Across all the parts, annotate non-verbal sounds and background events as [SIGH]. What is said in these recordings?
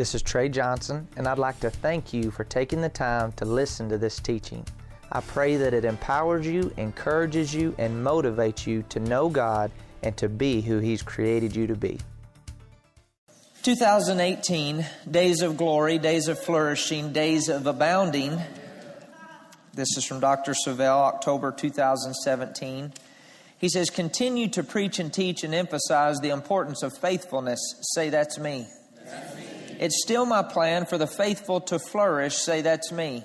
This is Trey Johnson, and I'd like to thank you for taking the time to listen to this teaching. I pray that it empowers you, encourages you, and motivates you to know God and to be who He's created you to be. 2018, days of glory, days of flourishing, days of abounding. This is from Dr. Savelle, October 2017. He says, Continue to preach and teach and emphasize the importance of faithfulness. Say, That's me. That's me. It's still my plan for the faithful to flourish. Say, That's me.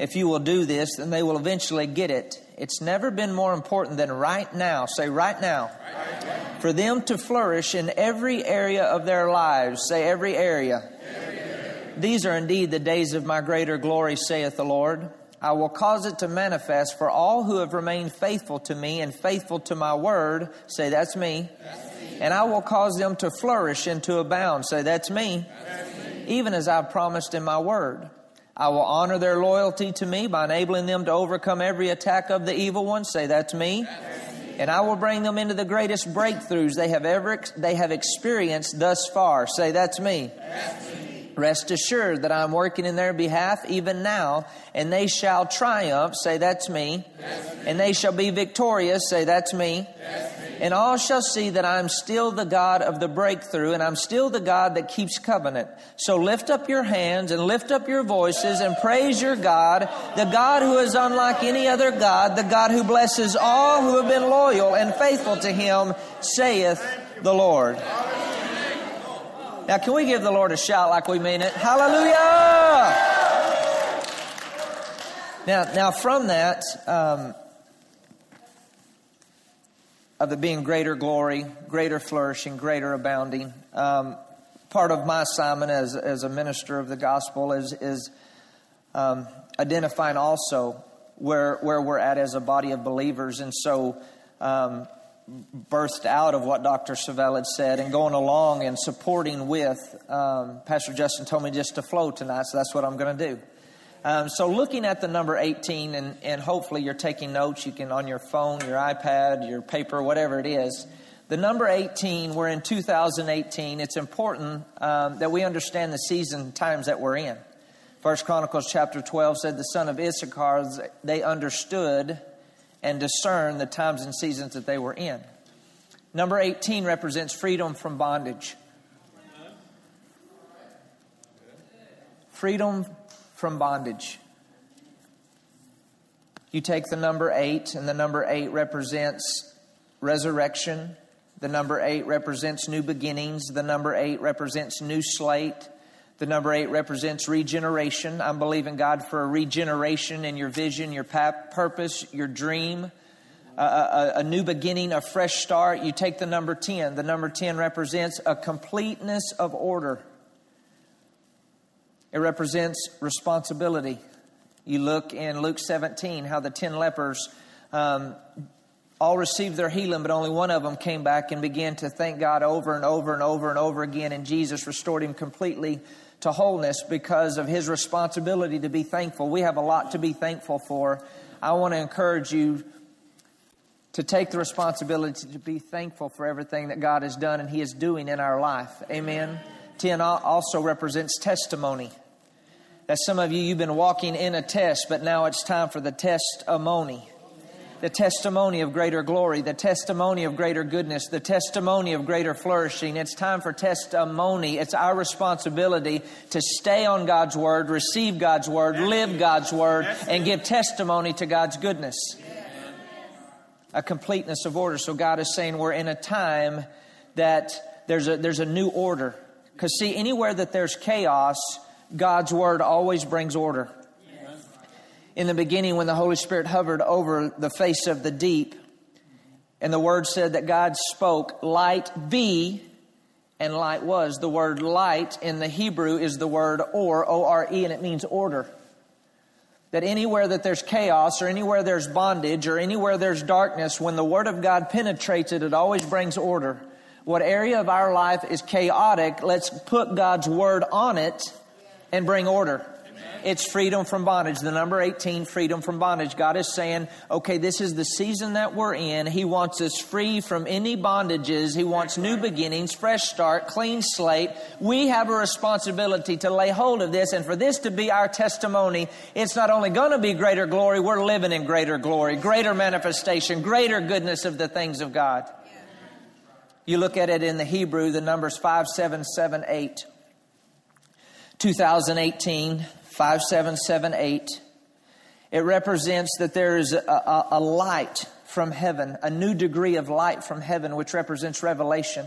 If you will do this, then they will eventually get it. It's never been more important than right now. Say, Right now. For them to flourish in every area of their lives. Say, Every area. every area. These are indeed the days of my greater glory, saith the Lord. I will cause it to manifest for all who have remained faithful to me and faithful to my word. Say, that's me. That's me. And I will cause them to flourish and to abound. Say, that's me. Even as I've promised in my word. I will honor their loyalty to me by enabling them to overcome every attack of the evil one. Say, that's me. And I will bring them into the greatest breakthroughs they have ever they have experienced thus far. Say, that's me. Rest assured that I'm working in their behalf even now, and they shall triumph. Say, That's me. That's me. And they shall be victorious. Say, That's me. That's me. And all shall see that I'm still the God of the breakthrough, and I'm still the God that keeps covenant. So lift up your hands and lift up your voices and praise your God, the God who is unlike any other God, the God who blesses all who have been loyal and faithful to him, saith the Lord. Now, can we give the Lord a shout like we mean it? Hallelujah! Now, now from that, um, of it being greater glory, greater flourishing, greater abounding, um, part of my assignment as, as a minister of the gospel is, is um, identifying also where, where we're at as a body of believers. And so, um, burst out of what Dr. Savelle had said and going along and supporting with. Um, Pastor Justin told me just to flow tonight, so that's what I'm going to do. Um, so, looking at the number 18, and, and hopefully you're taking notes, you can on your phone, your iPad, your paper, whatever it is. The number 18, we're in 2018. It's important um, that we understand the season times that we're in. First Chronicles chapter 12 said the son of Issachar, they understood and discerned the times and seasons that they were in. Number 18 represents freedom from bondage. Freedom from bondage. You take the number 8, and the number 8 represents resurrection. The number 8 represents new beginnings. The number 8 represents new slate. The number eight represents regeneration. I'm believing God for a regeneration in your vision, your purpose, your dream, a, a, a new beginning, a fresh start. You take the number 10. The number 10 represents a completeness of order, it represents responsibility. You look in Luke 17 how the 10 lepers um, all received their healing, but only one of them came back and began to thank God over and over and over and over again, and Jesus restored him completely to wholeness because of his responsibility to be thankful. We have a lot to be thankful for. I want to encourage you to take the responsibility to be thankful for everything that God has done and he is doing in our life. Amen. 10 also represents testimony. That some of you, you've been walking in a test, but now it's time for the testimony the testimony of greater glory, the testimony of greater goodness, the testimony of greater flourishing. It's time for testimony. It's our responsibility to stay on God's word, receive God's word, live God's word, and give testimony to God's goodness. A completeness of order. So God is saying we're in a time that there's a, there's a new order. Because, see, anywhere that there's chaos, God's word always brings order in the beginning when the Holy Spirit hovered over the face of the deep. And the word said that God spoke, light be, and light was. The word light in the Hebrew is the word or, O R E, and it means order. That anywhere that there's chaos or anywhere there's bondage or anywhere there's darkness, when the word of God penetrates it, it always brings order. What area of our life is chaotic, let's put God's word on it and bring order. It's freedom from bondage. The number 18, freedom from bondage. God is saying, okay, this is the season that we're in. He wants us free from any bondages. He wants new beginnings, fresh start, clean slate. We have a responsibility to lay hold of this and for this to be our testimony. It's not only going to be greater glory, we're living in greater glory, greater manifestation, greater goodness of the things of God. You look at it in the Hebrew, the numbers 5778. 2018, 5778. It represents that there is a, a, a, light from heaven, a new degree of light from heaven, which represents revelation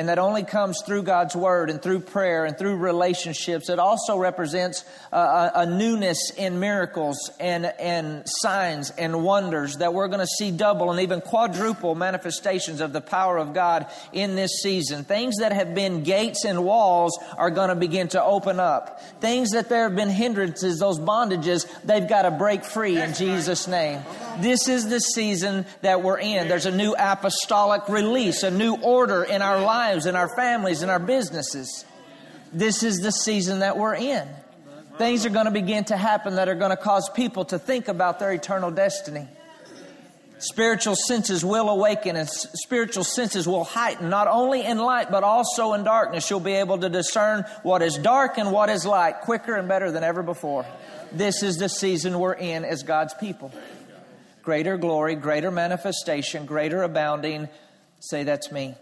and that only comes through God's Word and through prayer and through relationships. It also represents a, a newness in miracles and, and signs and wonders that we're going to see double and even quadruple manifestations of the power of God in this season. Things that have been gates and walls are going to begin to open up. Things that there have been hindrances, those bondages, they've got to break free in Jesus' name. This is the season that we're in. There's a new apostolic release, a new order in our lives, in our families, in our businesses. This is the season that we're in. Things are going to begin to happen that are going to cause people to think about their eternal destiny. Spiritual senses will awaken and spiritual senses will heighten, not only in light, but also in darkness. You'll be able to discern what is dark and what is light quicker and better than ever before. This is the season we're in as God's people greater glory, greater manifestation, greater abounding. Say, that's me.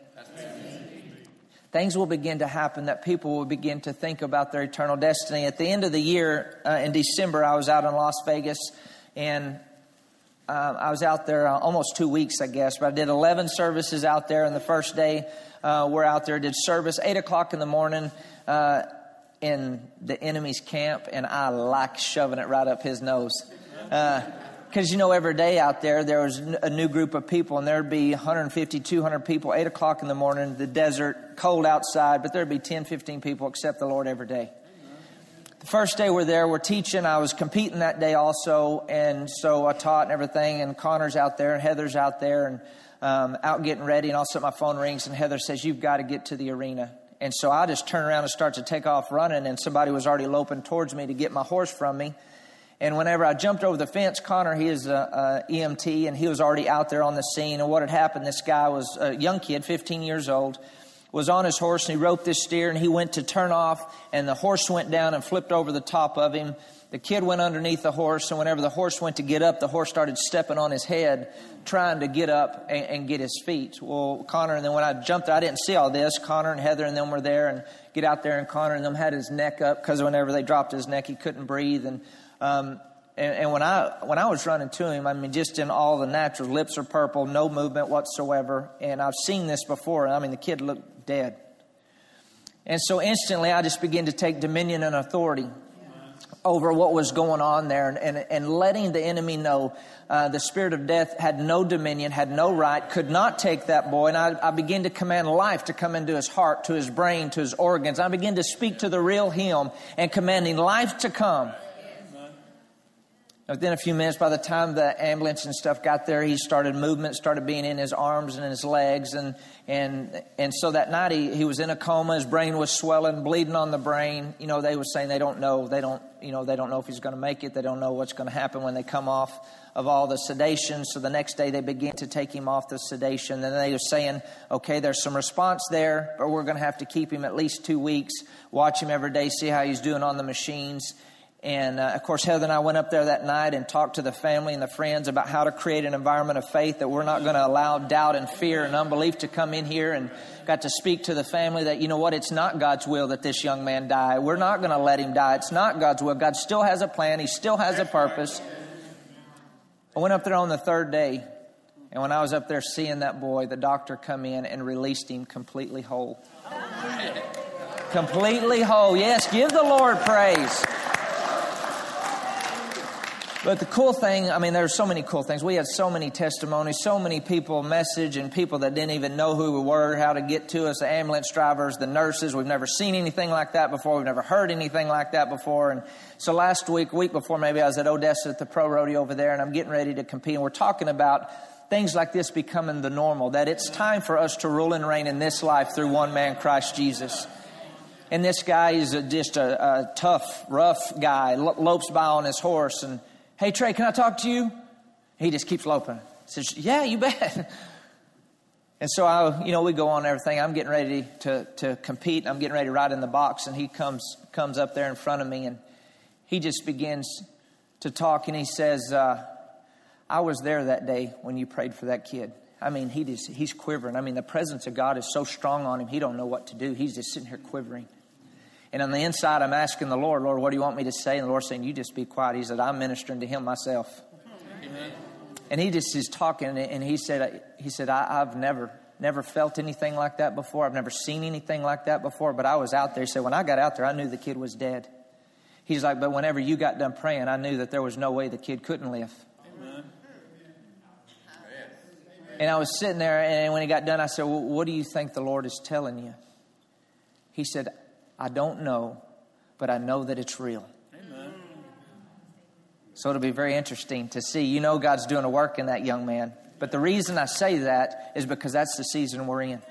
Things will begin to happen that people will begin to think about their eternal destiny. At the end of the year, uh, in December, I was out in Las Vegas and uh, I was out there uh, almost two weeks, I guess, but I did 11 services out there. And the first day uh, we're out there, did service 8 o'clock in the morning uh, in the enemy's camp, and I like shoving it right up his nose. Because you know every day out there there was a new group of people and there'd be 150 200 people 8 o'clock in the morning the desert cold outside but there'd be 10 15 people accept the lord every day. The first day we're there we're teaching. I was competing that day also and so i taught and everything and connor's out there and heather's out there and um, out getting ready and all of a sudden my phone rings and heather says you've got to get to the arena. And so i just turn around and start to take off running and somebody was already loping towards me to get my horse from me and whenever I jumped over the fence, Connor, he is a, a, EMT, and he was already out there on the scene. And what had happened, this guy was a young kid, 15 years old, was on his horse, and he roped this steer, and he went to turn off, and the horse went down and flipped over the top of him. The kid went underneath the horse, and whenever the horse went to get up, the horse started stepping on his head, trying to get up and, and get his feet. Well, Connor, and then when I jumped, I didn't see all this. Connor and Heather and them were there, and get out there, and Connor and them had his neck up because whenever they dropped his neck, he couldn't breathe. And um, and, and, when I when I was running to him, I mean, just in all the natural, lips are purple, no movement whatsoever. And I've seen this before. I mean, the kid looked dead. And so instantly, I just began to take dominion and authority over what was going on there and, and, and letting the enemy know uh, the spirit of death had no dominion, had no right, could not take that boy. And I, I began to command life to come into his heart, to his brain, to his organs. I began to speak to the real him and commanding life to come. Within a few minutes, by the time the ambulance and stuff got there, he started movement, started being in his arms and in his legs. And, and, and so that night he, he was in a coma. His brain was swelling, bleeding on the brain. You know, they were saying they don't know. They don't, you know, they don't know if he's going to make it. They don't know what's going to happen when they come off of all the sedation. So the next day they began to take him off the sedation. And they were saying, okay, there's some response there, but we're going to have to keep him at least two weeks, watch him every day, see how he's doing on the machines. And uh, of course, Heather and I went up there that night and talked to the family and the friends about how to create an environment of faith that we're not going to allow doubt and fear and unbelief to come in here. And got to speak to the family that, you know what, it's not God's will that this young man die. We're not going to let him die. It's not God's will. God still has a plan, He still has a purpose. I went up there on the third day. And when I was up there seeing that boy, the doctor come in and released him completely whole. completely whole. Yes, give the Lord praise. But the cool thing, I mean, there are so many cool things. We had so many testimonies, so many people message and people that didn't even know who we were, how to get to us, the ambulance drivers, the nurses. We've never seen anything like that before. We've never heard anything like that before. And so last week, week before maybe, I was at Odessa at the pro rodeo over there and I'm getting ready to compete. And we're talking about things like this becoming the normal, that it's time for us to rule and reign in this life through one man, Christ Jesus. And this guy is a, just a, a, tough, rough guy, lopes by on his horse. And, hey, Trey, can I talk to you? He just keeps loping. Says, yeah, you bet. [LAUGHS] And so I, you know, we go on everything. I'm getting ready to, to compete. I'm getting ready to ride in the box, and he comes comes up there in front of me, and he just begins to talk, and he says, uh, "I was there that day when you prayed for that kid." I mean, he just he's quivering. I mean, the presence of God is so strong on him. He don't know what to do. He's just sitting here quivering. And on the inside, I'm asking the Lord, Lord, what do you want me to say? And the Lord saying, You just be quiet. He said, I'm ministering to him myself. Amen. And he just is talking, and he said, he said, I, have never, never felt anything like that before. I've never seen anything like that before. But I was out there. He said, when I got out there, I knew the kid was dead. He's like, but whenever you got done praying, I knew that there was no way the kid couldn't live. Amen. And I was sitting there, and when he got done, I said, well, What do you think the Lord is telling you? He said, I don't know, but I know that it's real. So it'll be very interesting to see. You know, God's doing a work in that young man. But the reason I say that is because that's the season we're in.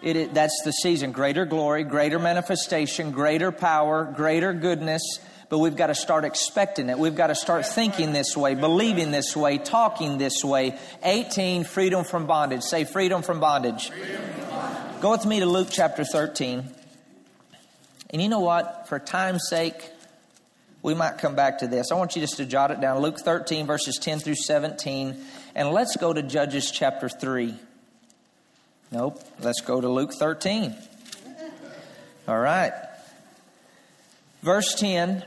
It, it, that's the season. Greater glory, greater manifestation, greater power, greater goodness. But we've got to start expecting it. We've got to start thinking this way, believing this way, talking this way. 18, freedom from bondage. Say freedom from bondage. Freedom from bondage. Go with me to Luke chapter 13. And you know what? For time's sake, we might come back to this. I want you just to jot it down. Luke 13, verses 10 through 17. And let's go to Judges chapter 3. Nope. Let's go to Luke 13. All right. Verse 10.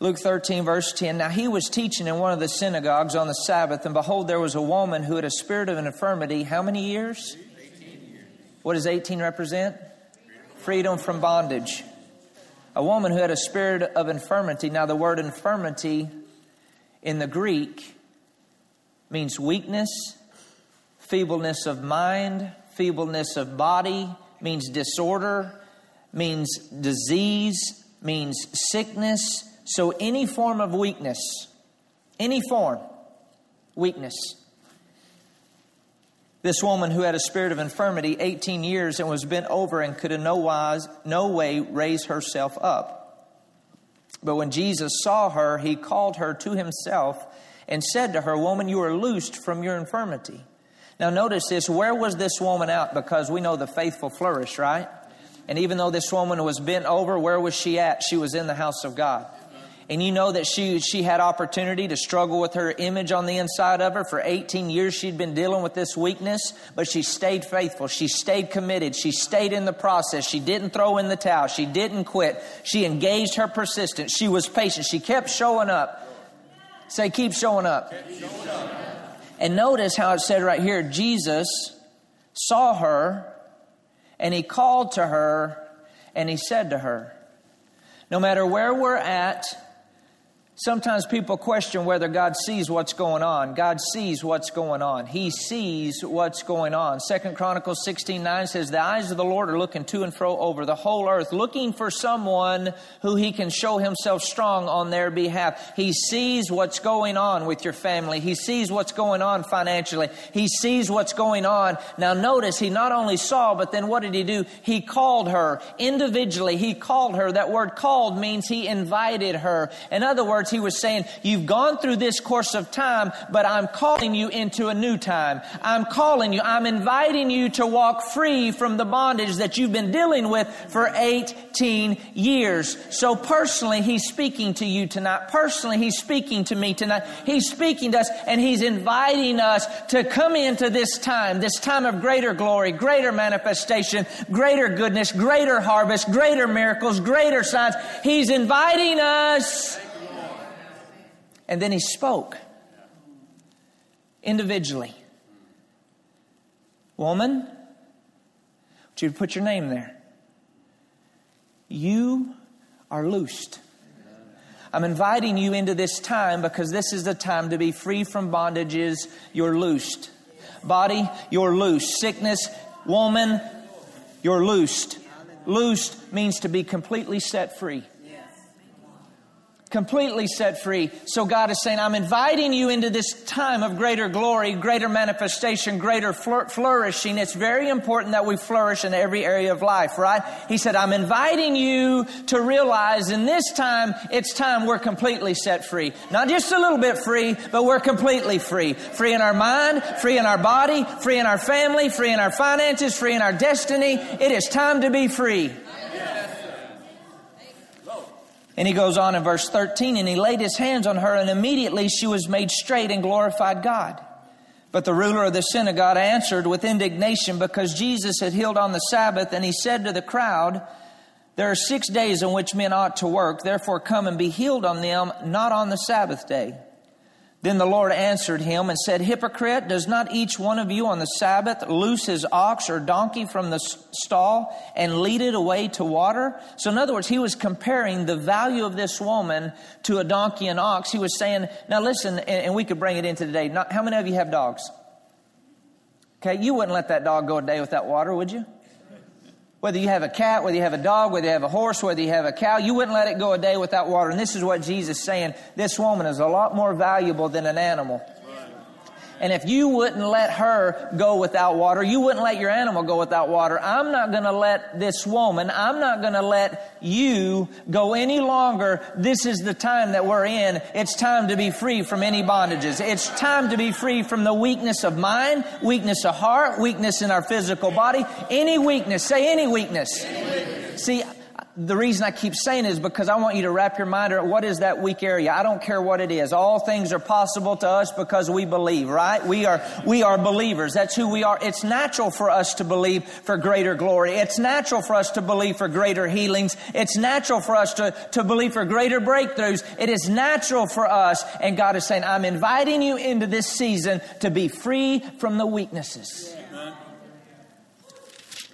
Luke 13, verse 10. Now he was teaching in one of the synagogues on the Sabbath, and behold, there was a woman who had a spirit of an infirmity. How many years? 18 years. What does 18 represent? Freedom from bondage a woman who had a spirit of infirmity. Now, the word infirmity in the Greek means weakness, feebleness of mind, feebleness of body, means disorder, means disease, means sickness. So, any form of weakness, any form, weakness. This woman who had a spirit of infirmity 18 years and was bent over and could in no, wise, no way raise herself up. But when Jesus saw her, he called her to himself and said to her, Woman, you are loosed from your infirmity. Now, notice this where was this woman out? Because we know the faithful flourish, right? And even though this woman was bent over, where was she at? She was in the house of God and you know that she, she had opportunity to struggle with her image on the inside of her. For 18 years, she'd been dealing with this weakness, but she stayed faithful. She stayed committed. She stayed in the process. She didn't throw in the towel. She didn't quit. She engaged her persistence. She was patient. She kept showing up. Say, keep showing up. Keep showing up. And notice how it said right here Jesus saw her and he called to her and he said to her, No matter where we're at, Sometimes people question whether God sees what's going on. God sees what's going on. He sees what's going on. Second Chronicles 16 9 says, The eyes of the Lord are looking to and fro over the whole earth, looking for someone who he can show himself strong on their behalf. He sees what's going on with your family. He sees what's going on financially. He sees what's going on. Now notice, he not only saw, but then what did he do? He called her individually. He called her. That word called means he invited her. In other words, he was saying, You've gone through this course of time, but I'm calling you into a new time. I'm calling you, I'm inviting you to walk free from the bondage that you've been dealing with for 18 years. So personally, He's speaking to you tonight. Personally, He's speaking to me tonight. He's speaking to us and He's inviting us to come into this time, this time of greater glory, greater manifestation, greater goodness, greater harvest, greater miracles, greater signs. He's inviting us and then he spoke individually. Woman, would you put your name there? You are loosed. I'm inviting you into this time because this is the time to be free from bondages. You're loosed. Body, you're loosed. Sickness, woman, you're loosed. Loosed means to be completely set free. Completely set free. So God is saying, I'm inviting you into this time of greater glory, greater manifestation, greater flourishing. It's very important that we flourish in every area of life, right? He said, I'm inviting you to realize in this time, it's time we're completely set free. Not just a little bit free, but we're completely free. Free in our mind, free in our body, free in our family, free in our finances, free in our destiny. It is time to be free. And he goes on in verse 13, and he laid his hands on her, and immediately she was made straight and glorified God. But the ruler of the synagogue answered with indignation because Jesus had healed on the Sabbath, and he said to the crowd, There are six days in which men ought to work, therefore come and be healed on them, not on the Sabbath day. Then the Lord answered him and said, Hypocrite, does not each one of you on the Sabbath loose his ox or donkey from the stall and lead it away to water? So, in other words, he was comparing the value of this woman to a donkey and ox. He was saying, Now listen, and we could bring it into today. Not, how many of you have dogs? Okay, you wouldn't let that dog go a day without water, would you? Whether you have a cat, whether you have a dog, whether you have a horse, whether you have a cow, you wouldn't let it go a day without water. And this is what Jesus is saying. This woman is a lot more valuable than an animal. And if you wouldn't let her go without water, you wouldn't let your animal go without water. I'm not going to let this woman, I'm not going to let you go any longer. This is the time that we're in. It's time to be free from any bondages. It's time to be free from the weakness of mind, weakness of heart, weakness in our physical body. Any weakness. Say any weakness. Any weakness. See, the reason I keep saying is because I want you to wrap your mind around what is that weak area. I don't care what it is. All things are possible to us because we believe, right? We are, we are believers. That's who we are. It's natural for us to believe for greater glory. It's natural for us to believe for greater healings. It's natural for us to, to believe for greater breakthroughs. It is natural for us. And God is saying, I'm inviting you into this season to be free from the weaknesses.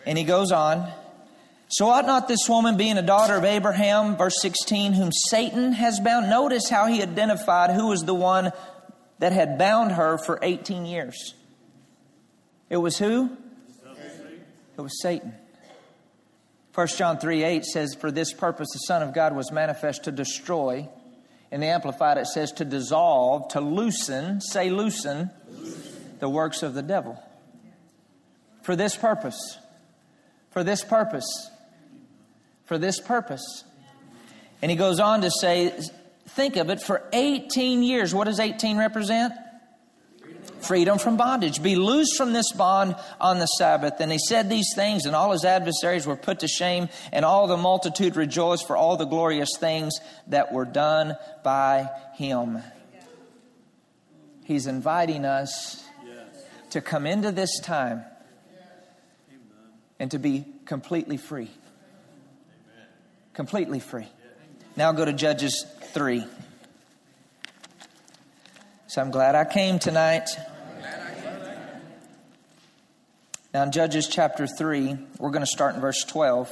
And he goes on. So ought not this woman, being a daughter of Abraham, verse 16, whom Satan has bound? Notice how he identified who was the one that had bound her for 18 years. It was who? It was Satan. 1 John 3 8 says, For this purpose the Son of God was manifest to destroy. In the Amplified it says to dissolve, to loosen, say loosen, loosen. the works of the devil. For this purpose. For this purpose for this purpose. And he goes on to say, think of it, for 18 years, what does 18 represent? Freedom from bondage. Be loosed from this bond on the Sabbath. And he said these things, and all his adversaries were put to shame, and all the multitude rejoiced for all the glorious things that were done by him. He's inviting us to come into this time and to be completely free completely free. Now go to Judges 3. So I'm glad I came tonight. Now in Judges chapter 3, we're going to start in verse 12.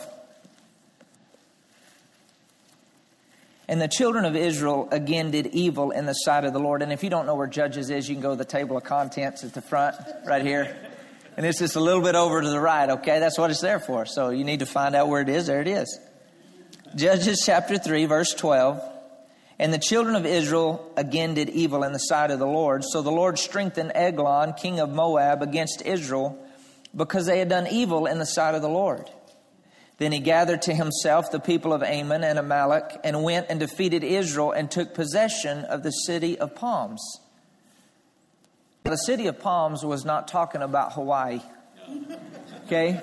And the children of Israel again did evil in the sight of the Lord. And if you don't know where Judges is, you can go to the table of contents at the front, right here. And it's just a little bit over to the right, okay? That's what it's there for. So you need to find out where it is. There it is. Judges chapter 3, verse 12. And the children of Israel again did evil in the sight of the Lord. So the Lord strengthened Eglon, king of Moab, against Israel because they had done evil in the sight of the Lord. Then he gathered to himself the people of Ammon and Amalek and went and defeated Israel and took possession of the city of palms. The city of palms was not talking about Hawaii. Okay?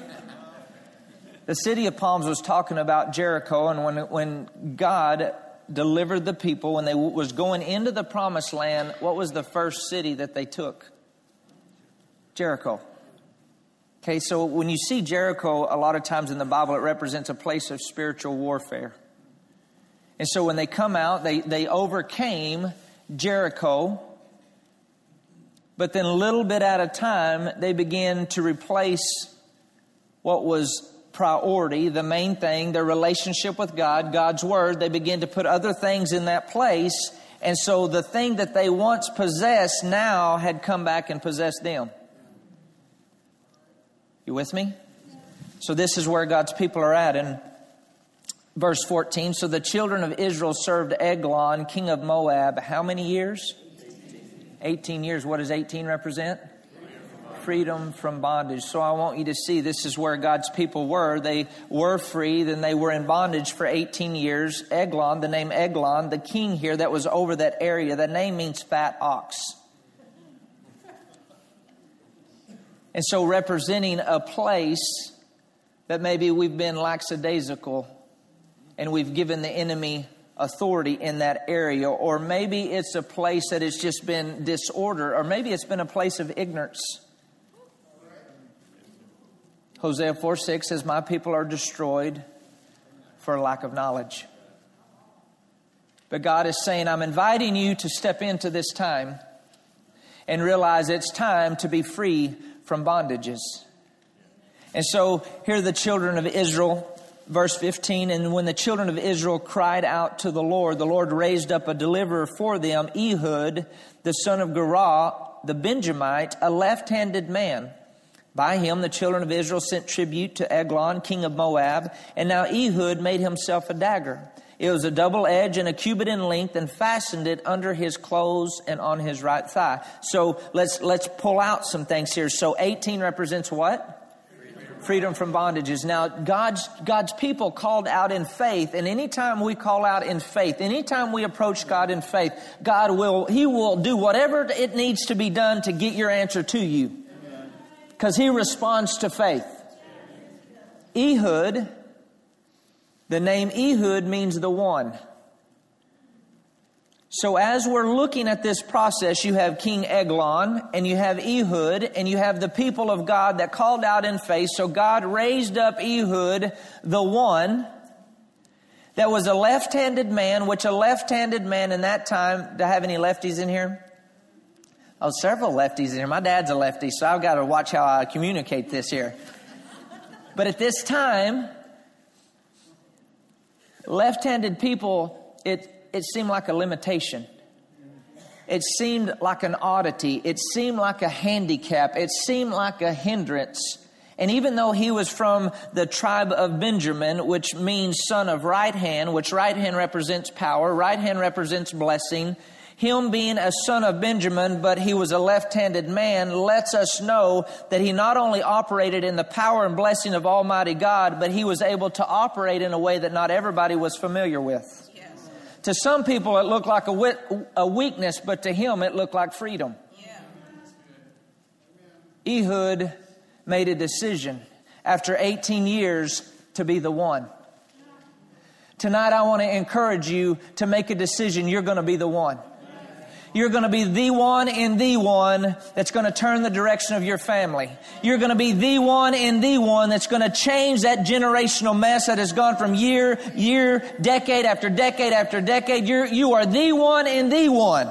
The city of palms was talking about Jericho, and when, when God delivered the people, when they was going into the promised land, what was the first city that they took? Jericho. Okay, so when you see Jericho, a lot of times in the Bible, it represents a place of spiritual warfare. And so when they come out, they, they overcame Jericho, but then a little bit at a time, they began to replace what was priority, the main thing, their relationship with God, God's Word, they begin to put other things in that place. And so the thing that they once possessed now had come back and possessed them. You with me? So this is where God's people are at. And Verse 14 So the children of Israel served Eglon, king of Moab, how many years? 18 years. What does 18 represent? Freedom from bondage. So I want you to see this is where God's people were. They were free, then they were in bondage for 18 years. Eglon, the name Eglon, the king here that was over that area, the name means fat ox. And so, representing a place that maybe we've been lackadaisical and we've given the enemy authority in that area, or maybe it's a place that has just been disorder, or maybe it's been a place of ignorance. Hosea 4 6 says, My people are destroyed for lack of knowledge. But God is saying, I'm inviting you to step into this time and realize it's time to be free from bondages. And so here are the children of Israel verse 15 and when the children of israel cried out to the lord the lord raised up a deliverer for them ehud the son of Gera, the benjamite a left-handed man by him the children of israel sent tribute to eglon king of moab and now ehud made himself a dagger. It was a double edge and a cubit in length and fastened it under his clothes and on his right thigh. So let's let's pull out some things here. So 18 represents what? Freedom from bondages. Now, God's, God's people called out in faith, and anytime we call out in faith, anytime we approach God in faith, God will, He will do whatever it needs to be done to get your answer to you. Because He responds to faith. Ehud, the name Ehud means the one. So, as we're looking at this process, you have King Eglon and you have Ehud and you have the people of God that called out in faith. So, God raised up Ehud, the one that was a left handed man, which a left handed man in that time, do I have any lefties in here? Oh, several lefties in here. My dad's a lefty, so I've got to watch how I communicate this here. But at this time, left handed people, it, it seemed like a limitation. It seemed like an oddity. It seemed like a handicap. It seemed like a hindrance. And even though he was from the tribe of Benjamin, which means son of right hand, which right hand represents power, right hand represents blessing, him being a son of Benjamin, but he was a left handed man, lets us know that he not only operated in the power and blessing of Almighty God, but he was able to operate in a way that not everybody was familiar with. To some people, it looked like a, a weakness, but to him, it looked like freedom. Yeah. Ehud made a decision after 18 years to be the one. Tonight, I want to encourage you to make a decision. You're going to be the one. You're going to be the one in the one that's going to turn the direction of your family. You're going to be the one in the one that's going to change that generational mess that has gone from year, year, decade after decade after decade. You're, you are the one in the one.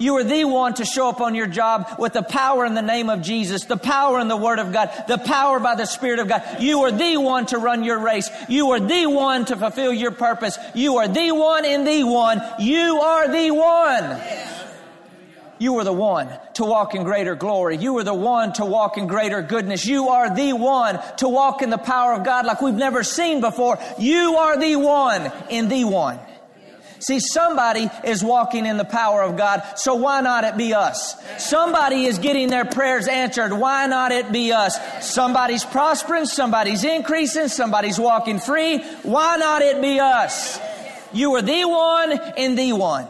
You are the one to show up on your job with the power in the name of Jesus, the power in the Word of God, the power by the Spirit of God. You are the one to run your race. You are the one to fulfill your purpose. You are the one in the one. You are the one. You are the one to walk in greater glory. You are the one to walk in greater goodness. You are the one to walk in the power of God like we've never seen before. You are the one in the one. See, somebody is walking in the power of God, so why not it be us? Somebody is getting their prayers answered, why not it be us? Somebody's prospering, somebody's increasing, somebody's walking free, why not it be us? You are the one in the one.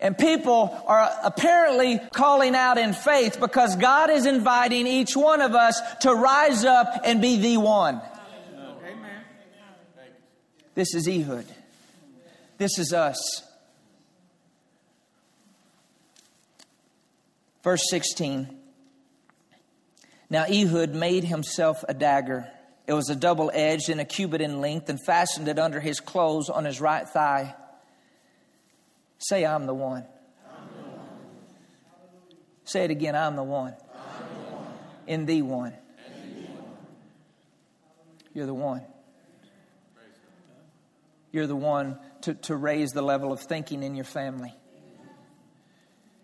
And people are apparently calling out in faith because God is inviting each one of us to rise up and be the one. This is Ehud. This is us. Verse 16. Now Ehud made himself a dagger. It was a double edged and a cubit in length and fastened it under his clothes on his right thigh. Say, I'm the one. I'm the one. Say it again, I'm the one. I'm the one. In the one. You're the one. You're the one to, to raise the level of thinking in your family.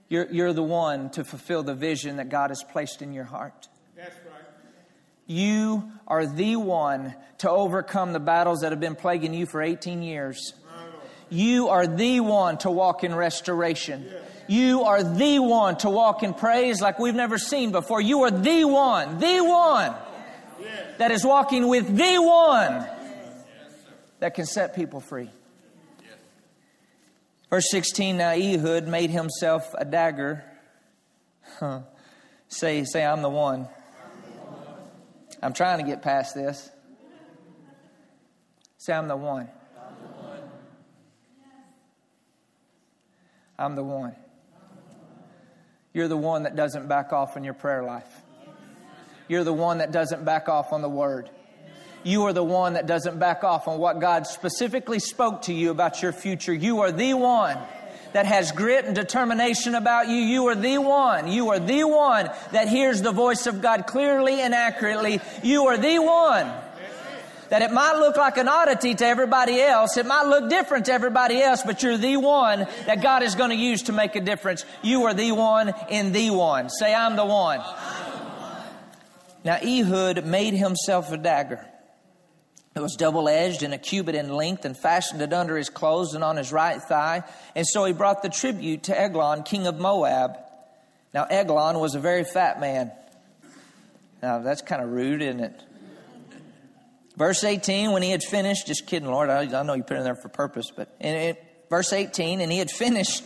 You're, you're the one to fulfill the vision that God has placed in your heart. That's right. You are the one to overcome the battles that have been plaguing you for 18 years. You are the one to walk in restoration. You are the one to walk in praise like we've never seen before. You are the one, the one that is walking with the one that can set people free. Verse 16 Now Ehud made himself a dagger. Huh. Say, say, I'm the one. I'm trying to get past this. Say, I'm the one. I'm the one. You're the one that doesn't back off in your prayer life. You're the one that doesn't back off on the word. You are the one that doesn't back off on what God specifically spoke to you about your future. You are the one that has grit and determination about you. You are the one. You are the one that hears the voice of God clearly and accurately. You are the one. That it might look like an oddity to everybody else. It might look different to everybody else, but you're the one that God is going to use to make a difference. You are the one in the one. Say, I'm the one. Now Ehud made himself a dagger. It was double edged and a cubit in length and fastened it under his clothes and on his right thigh. And so he brought the tribute to Eglon, king of Moab. Now, Eglon was a very fat man. Now, that's kind of rude, isn't it? Verse 18, when he had finished, just kidding, Lord, I, I know you put it in there for purpose, but in verse 18, and he had finished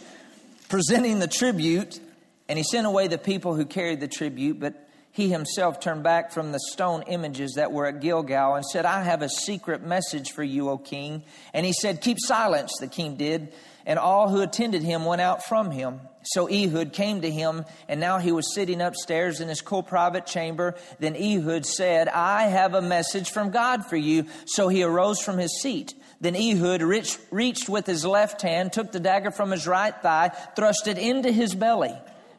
presenting the tribute, and he sent away the people who carried the tribute, but he himself turned back from the stone images that were at Gilgal and said, I have a secret message for you, O king. And he said, Keep silence, the king did. And all who attended him went out from him. So Ehud came to him, and now he was sitting upstairs in his cool private chamber. Then Ehud said, I have a message from God for you. So he arose from his seat. Then Ehud reached, with his left hand, took the dagger from his right thigh, thrust it into his belly.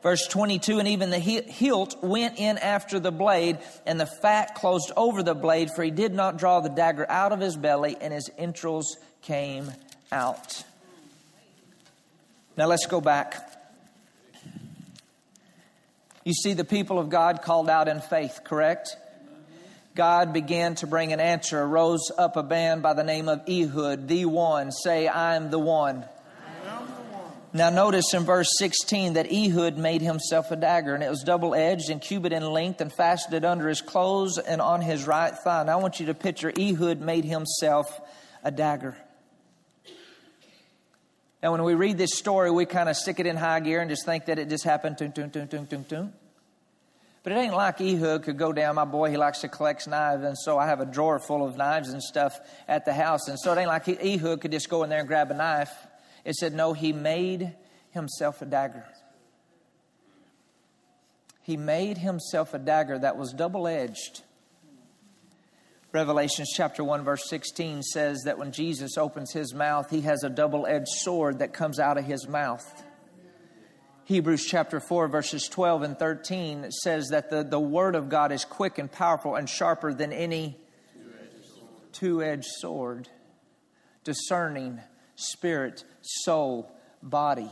Verse 22, and even the hilt went in after the blade, and the fat closed over the blade, for he did not draw the dagger out of his belly, and his entrails came out. Now let's go back. You see, the people of God called out in faith, correct? God began to bring an answer. Rose up a band by the name of Ehud, the one. Say, I'm the one. Now, notice in verse 16 that Ehud made himself a dagger, and it was double edged and cubit in length, and fastened under his clothes and on his right thigh. Now, I want you to picture Ehud made himself a dagger. Now, when we read this story, we kind of stick it in high gear and just think that it just happened. Toon, toon, toon, toon, toon, toon. But it ain't like Ehud could go down. My boy, he likes to collect knives, and so I have a drawer full of knives and stuff at the house. And so it ain't like Ehud could just go in there and grab a knife it said, no, he made himself a dagger. He made himself a dagger that was double edged. Revelations chapter 1, verse 16 says that when Jesus opens his mouth, he has a double edged sword that comes out of his mouth. Hebrews chapter 4, verses 12 and 13 says that the, the word of God is quick and powerful and sharper than any two edged sword, discerning spirit, soul, body.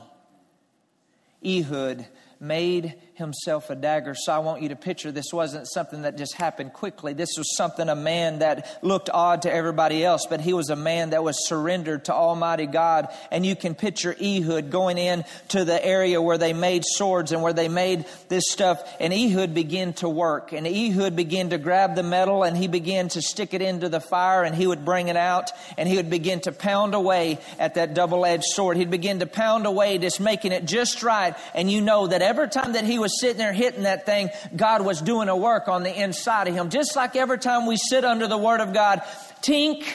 Ehud made himself a dagger. So I want you to picture this wasn't something that just happened quickly. This was something a man that looked odd to everybody else, but he was a man that was surrendered to Almighty God. And you can picture Ehud going in to the area where they made swords and where they made this stuff. And Ehud began to work. And Ehud began to grab the metal and he began to stick it into the fire and he would bring it out and he would begin to pound away at that double edged sword. He'd begin to pound away, just making it just right. And you know that every time that he was sitting there hitting that thing, God was doing a work on the inside of him. Just like every time we sit under the Word of God, tink,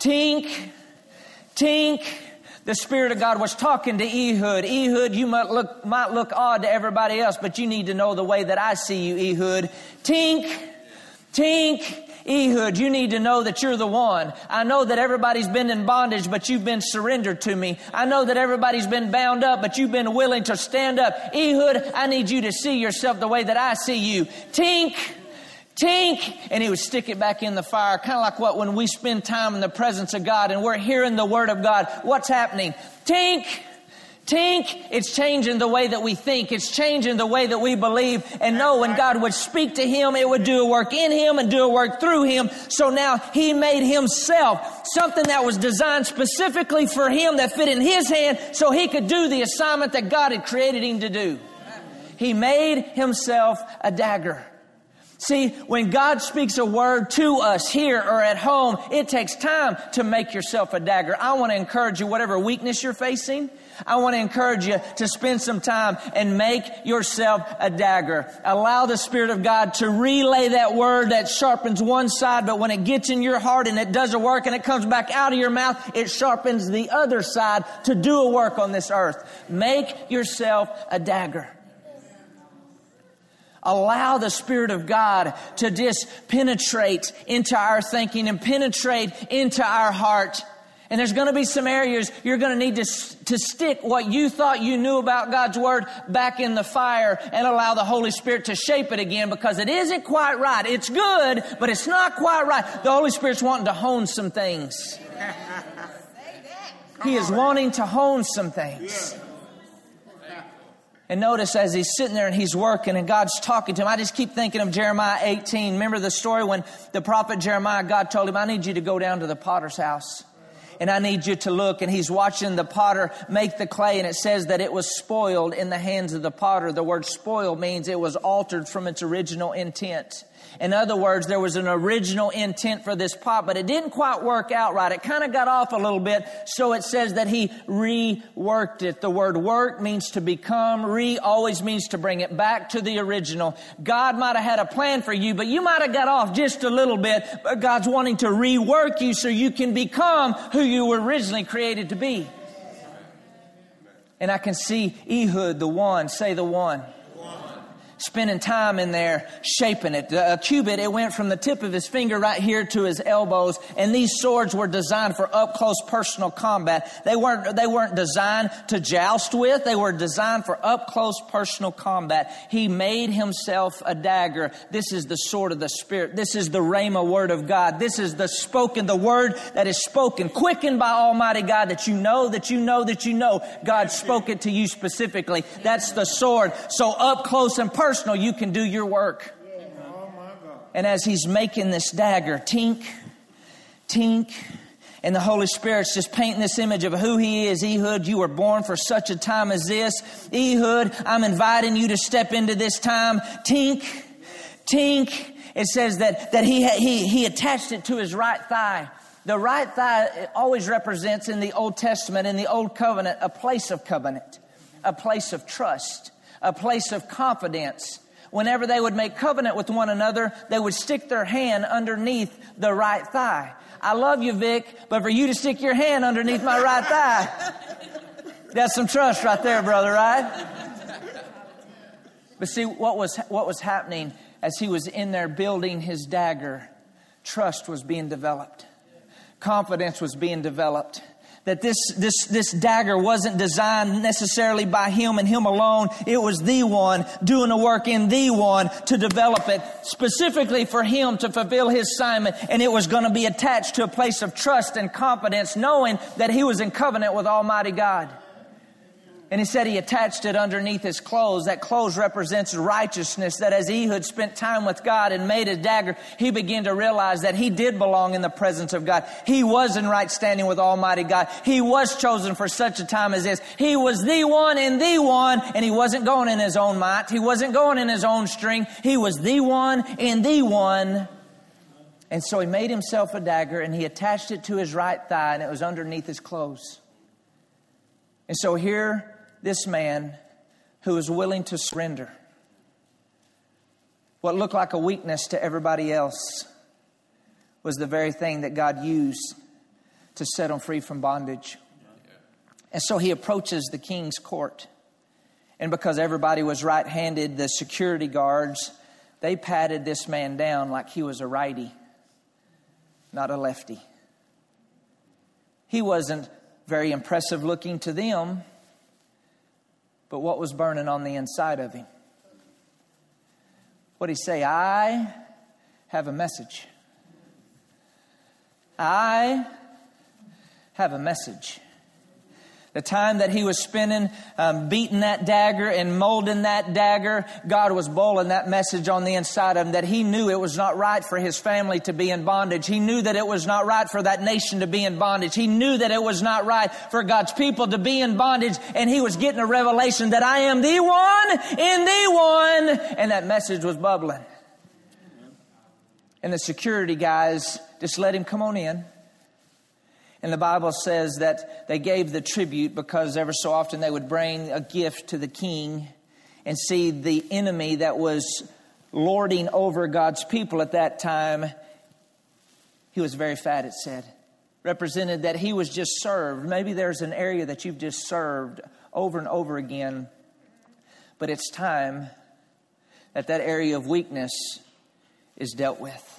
tink, tink. The Spirit of God was talking to Ehud. Ehud, you might look, might look odd to everybody else, but you need to know the way that I see you, Ehud. Tink, tink, Ehud, you need to know that you're the one. I know that everybody's been in bondage, but you've been surrendered to me. I know that everybody's been bound up, but you've been willing to stand up. Ehud, I need you to see yourself the way that I see you. Tink, tink, and he would stick it back in the fire. Kind of like what when we spend time in the presence of God and we're hearing the word of God, what's happening? Tink, Tink, it's changing the way that we think. It's changing the way that we believe. And know when God would speak to him, it would do a work in him and do a work through him. So now he made himself something that was designed specifically for him that fit in his hand so he could do the assignment that God had created him to do. He made himself a dagger. See, when God speaks a word to us here or at home, it takes time to make yourself a dagger. I want to encourage you, whatever weakness you're facing, I want to encourage you to spend some time and make yourself a dagger. Allow the Spirit of God to relay that word that sharpens one side, but when it gets in your heart and it doesn't work and it comes back out of your mouth, it sharpens the other side to do a work on this earth. Make yourself a dagger. Allow the Spirit of God to just penetrate into our thinking and penetrate into our heart. And there's going to be some areas you're going to need to, to stick what you thought you knew about God's Word back in the fire and allow the Holy Spirit to shape it again because it isn't quite right. It's good, but it's not quite right. The Holy Spirit's wanting to hone some things. [LAUGHS] He is wanting to hone some things. And notice as he's sitting there and he's working and God's talking to him, I just keep thinking of Jeremiah 18. Remember the story when the prophet Jeremiah, God told him, I need you to go down to the potter's house and I need you to look. And he's watching the potter make the clay, and it says that it was spoiled in the hands of the potter. The word spoiled means it was altered from its original intent. In other words, there was an original intent for this pot, but it didn't quite work out right. It kind of got off a little bit, so it says that he reworked it. The word work means to become. Re always means to bring it back to the original. God might have had a plan for you, but you might have got off just a little bit, but God's wanting to rework you so you can become who you were originally created to be. And I can see Ehud, the one, say the one spending time in there shaping it. A cubit, it went from the tip of his finger right here to his elbows. And these swords were designed for up close personal combat. They weren't, they weren't designed to joust with. They were designed for up close personal combat. He made himself a dagger. This is the sword of the Spirit. This is the Rhema word of God. This is the spoken, the word that is spoken, quickened by Almighty God that you know, that you know, that you know. God spoke it to you specifically. That's the sword. So up close and personal personal, you can do your work. And as he's making this dagger, tink, tink, and the Holy Spirit's just painting this image of who He is. Ehud, you were born for such a time as this. Ehud, I'm inviting you to step into this time. Tink, tink. It says that, that he, he, he attached it to his right thigh. The right thigh always represents in the Old Testament, in the Old Covenant, a place of covenant, a place of trust a place of confidence. Whenever they would make covenant with one another, they would stick their hand underneath the right thigh. I love you, Vic, but for you to stick your hand underneath my right thigh, that's some trust right there, brother, right? But see, what was, what was happening as he was in there building his dagger? Trust was being developed. Confidence was being developed that this, this, this dagger wasn't designed necessarily by him and him alone. It was the one doing the work in the one to develop it specifically for him to fulfill his assignment. And it was going to be attached to a place of trust and confidence, knowing that he was in covenant with Almighty God. And he said he attached it underneath his clothes. That clothes represents righteousness. That as Ehud spent time with God and made a dagger, he began to realize that he did belong in the presence of God. He was in right standing with Almighty God. He was chosen for such a time as this. He was the one and the one, and he wasn't going in his own might. He wasn't going in his own strength. He was the one and the one. And so he made himself a dagger and he attached it to his right thigh, and it was underneath his clothes. And so here this man who was willing to surrender. What looked like a weakness to everybody else was the very thing that God used to set him free from bondage. And so he approaches the king's court. And because everybody was right handed, the security guards, they patted this man down like he was a righty, not a lefty. He wasn't very impressive looking to them but what was burning on the inside of him. What did he say? I have a message. I have a message. The time that he was spending um, beating that dagger and molding that dagger, God was boiling that message on the inside of him that he knew it was not right for his family to be in bondage. He knew that it was not right for that nation to be in bondage. He knew that it was not right for God's people to be in bondage. And he was getting a revelation that I am the one in the one. And that message was bubbling. And the security guys just let him come on in. And the Bible says that they gave the tribute because ever so often they would bring a gift to the king and see the enemy that was lording over God's people at that time. He was very fat, it said. Represented that he was just served. Maybe there's an area that you've just served over and over again, but it's time that that area of weakness is dealt with.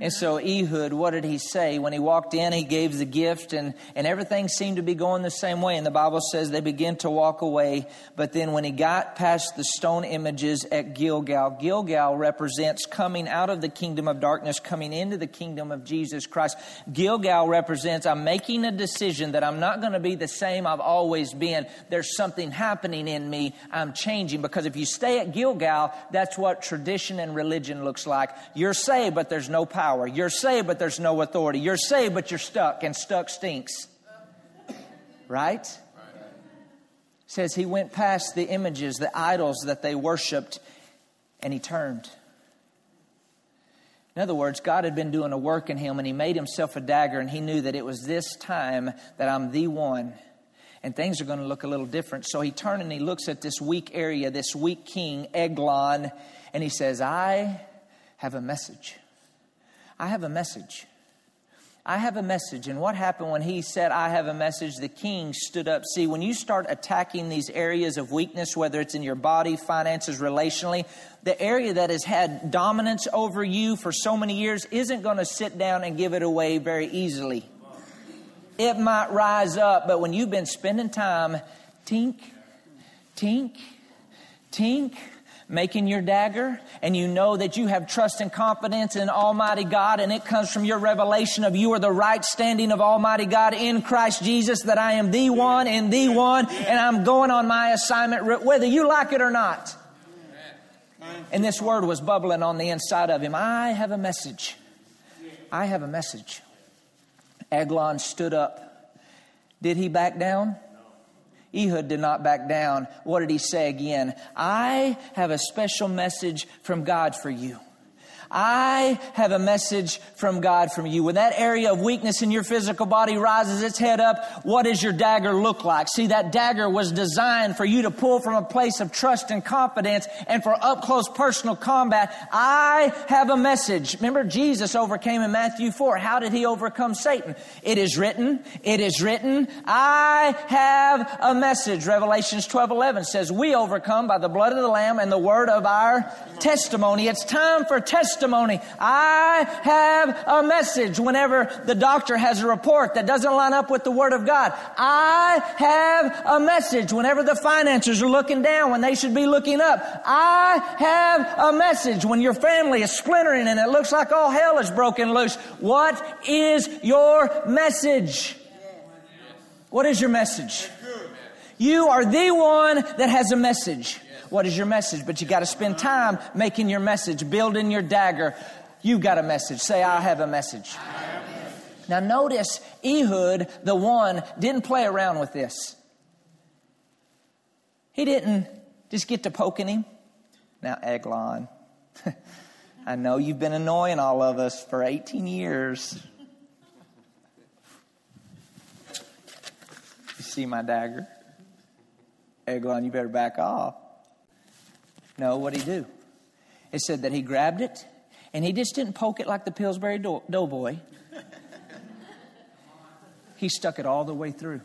And so Ehud, what did he say? When he walked in, he gave the gift, and, and everything seemed to be going the same way. And the Bible says they began to walk away. But then when he got past the stone images at Gilgal, Gilgal represents coming out of the kingdom of darkness, coming into the kingdom of Jesus Christ. Gilgal represents I'm making a decision that I'm not going to be the same I've always been. There's something happening in me. I'm changing. Because if you stay at Gilgal, that's what tradition and religion looks like. You're saved, but there's no power power. You're saved, but there's no authority. You're saved, but you're stuck, and stuck stinks. Right? says he went past the images, the idols that they worshiped, and he turned. In other words, God had been doing a work in him, and he made himself a dagger, and he knew that it was this time that I'm the one. And things are going to look a little different. So he turned and he looks at this weak area, this weak king, Eglon, and he says, I have a message. I have a message. I have a message. And what happened when he said, I have a message? The king stood up. See, when you start attacking these areas of weakness, whether it's in your body, finances, relationally, the area that has had dominance over you for so many years isn't going to sit down and give it away very easily. It might rise up, but when you've been spending time, tink, tink, tink, making your dagger and you know that you have trust and confidence in Almighty God and it comes from your revelation of you are the right standing of Almighty God in Christ Jesus that I am the one and the one and I'm going on my assignment whether you like it or not. And this word was bubbling on the inside of him. I have a message. I have a message. Eglon stood up. Did he back down? Ehud did not back down. What did he say again? I have a special message from God for you. I have a message from God from you. When that area of weakness in your physical body rises its head up, what does your dagger look like? See, that dagger was designed for you to pull from a place of trust and confidence and for up close personal combat. I have a message. Remember, Jesus overcame in Matthew 4. How did he overcome Satan? It is written, it is written, I have a message. Revelations 12 11 says, We overcome by the blood of the Lamb and the word of our testimony. It's time for testimony testimony. I have a message whenever the doctor has a report that doesn't line up with the Word of God. I have a message whenever the financiers are looking down when they should be looking up. I have a message when your family is splintering and it looks like all hell is broken loose. What is your message? What is your message? You are the one that has a message. What is your message? But you got to spend time making your message, building your dagger. You got a message. Say, I have a message. Now, notice Ehud, the one, didn't play around with this. He didn't just get to poking him. Now, Eglon, [LAUGHS] I know you've been annoying all of us for 18 years. You see my dagger? Eglon, you better back off. No, what did he do? It said that he grabbed it and he just didn't poke it like the Pillsbury dough- Doughboy. he stuck it all the way through.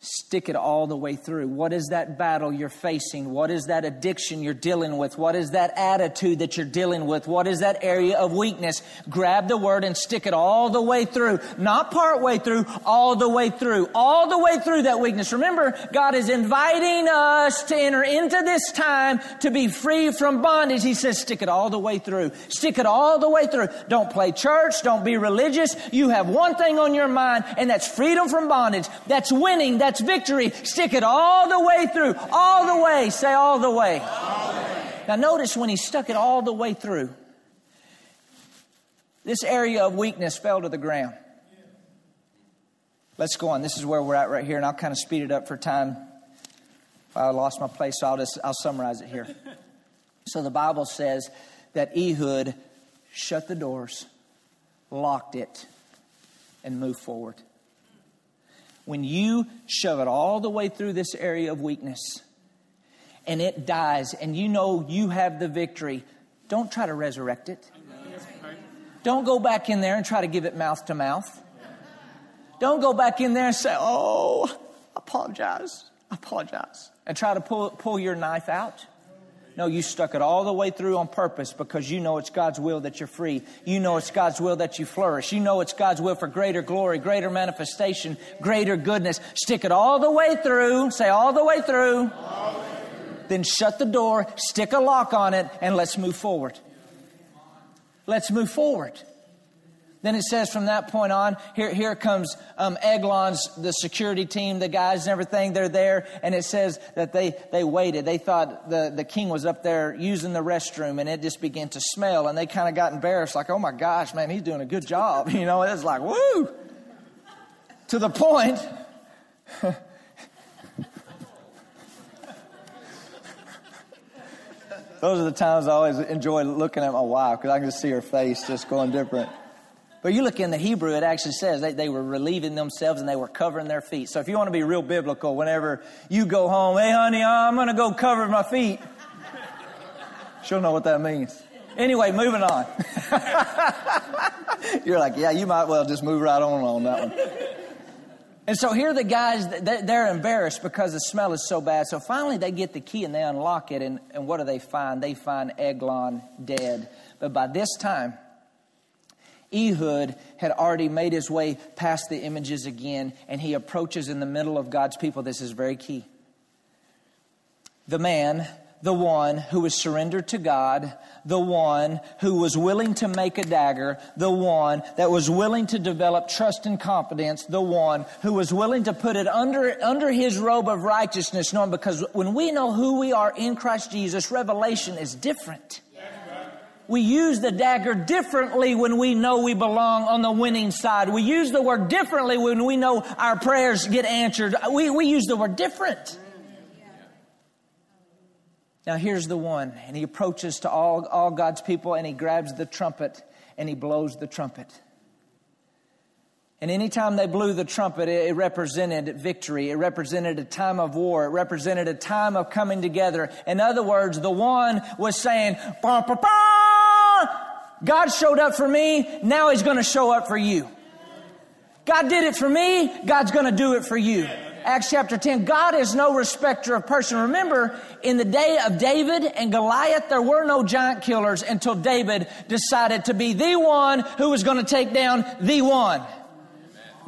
Stick it all the way through. What is that battle you're facing? What is that addiction you're dealing with? What is that attitude that you're dealing with? What is that area of weakness? Grab the word and stick it all the way through. Not part way through, all the way through. All the way through that weakness. Remember, God is inviting us to enter into this time to be free from bondage. He says, stick it all the way through. Stick it all the way through. Don't play church. Don't be religious. You have one thing on your mind, and that's freedom from bondage. That's winning. That's that's victory. Stick it all the way through. All the way. Say all the way. All. Now notice when he stuck it all the way through, this area of weakness fell to the ground. Let's go on. This is where we're at right here, and I'll kind of speed it up for time. I lost my place, so I'll just I'll summarize it here. So the Bible says that Ehud shut the doors, locked it, and moved forward when you shove it all the way through this area of weakness and it dies and you know you have the victory, don't try to resurrect it. Don't go back in there and try to give it mouth to mouth. Don't go back in there and say, Oh, apologize, apologize, and try to pull, pull your knife out. No, you stuck it all the way through on purpose because you know it's God's will that you're free. You know it's God's will that you flourish. You know it's God's will for greater glory, greater manifestation, greater goodness. Stick it all the way through. Say all the way through. The way through. Then shut the door, stick a lock on it, and let's move forward. Let's move forward. Then it says from that point on, here, here comes um, Eglon's, the security team, the guys and everything, they're there. And it says that they, they waited. They thought the, the king was up there using the restroom and it just began to smell. And they kind of got embarrassed, like, oh my gosh, man, he's doing a good job. [LAUGHS] You know, it's like, woo! To the point. [LAUGHS] Those are the times I always enjoy looking at my wife because I can just see her face just going different. You look in the Hebrew, it actually says they, they were relieving themselves and they were covering their feet. So if you want to be real biblical, whenever you go home, hey honey, I'm going to go cover my feet. [LAUGHS] She'll know what that means. Anyway, moving on. [LAUGHS] You're like, yeah, you might well just move right on on that one. And so here the guys, they're embarrassed because the smell is so bad. So finally they get the key and they unlock it. And, and what do they find? They find Eglon dead. But by this time, Ehud had already made his way past the images again, and he approaches in the middle of God's people. This is very key. The man, the one who was surrendered to God, the one who was willing to make a dagger, the one that was willing to develop trust and confidence, the one who was willing to put it under, under his robe of righteousness, knowing because when we know who we are in Christ Jesus, revelation is different we use the dagger differently when we know we belong on the winning side. We use the word differently when we know our prayers get answered. We, we use the word different. Now here's the one, and he approaches to all, all God's people and he grabs the trumpet and he blows the trumpet. And anytime they blew the trumpet, it represented victory. It represented a time of war. It represented a time of coming together. In other words, the one was saying, bah, bah, bah! God showed up for me. Now he's going to show up for you. God did it for me. God's going to do it for you. Acts chapter 10. God is no respecter of person. Remember, in the day of David and Goliath, there were no giant killers until David decided to be the one who was going to take down the one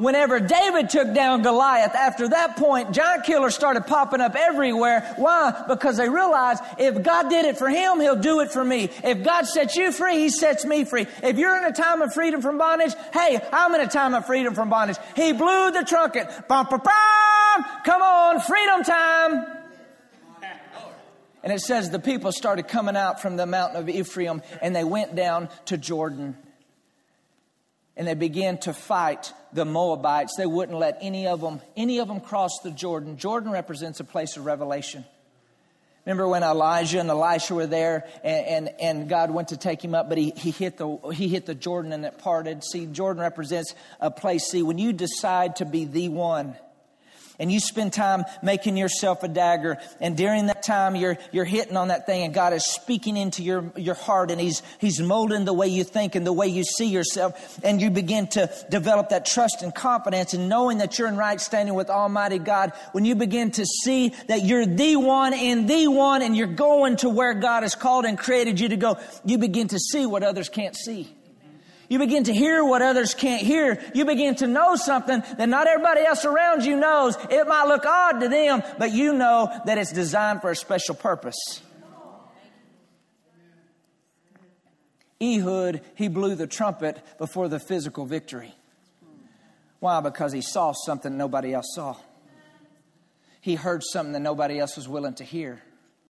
whenever David took down Goliath, after that point, giant killers started popping up everywhere. Why? Because they realized if God did it for him, he'll do it for me. If God sets you free, he sets me free. If you're in a time of freedom from bondage, hey, I'm in a time of freedom from bondage. He blew the trumpet. Bum, bum, bum. Come on, freedom time. And it says the people started coming out from the mountain of Ephraim and they went down to Jordan and they began to fight the Moabites. They wouldn't let any of them, any of them cross the Jordan. Jordan represents a place of revelation. Remember when Elijah and Elisha were there and, and, and, God went to take him up, but he, he, hit the, he hit the Jordan and it parted. See, Jordan represents a place. See, when you decide to be the one, and you spend time making yourself a dagger and during that time you're you're hitting on that thing and God is speaking into your your heart and he's he's molding the way you think and the way you see yourself and you begin to develop that trust and confidence and knowing that you're in right standing with Almighty God. When you begin to see that you're the one and the one and you're going to where God has called and created you to go you begin to see what others can't see you begin to hear what others can't hear. You begin to know something that not everybody else around you knows. It might look odd to them, but you know that it's designed for a special purpose. Ehud, he blew the trumpet before the physical victory. Why? Because he saw something nobody else saw. He heard something that nobody else was willing to hear.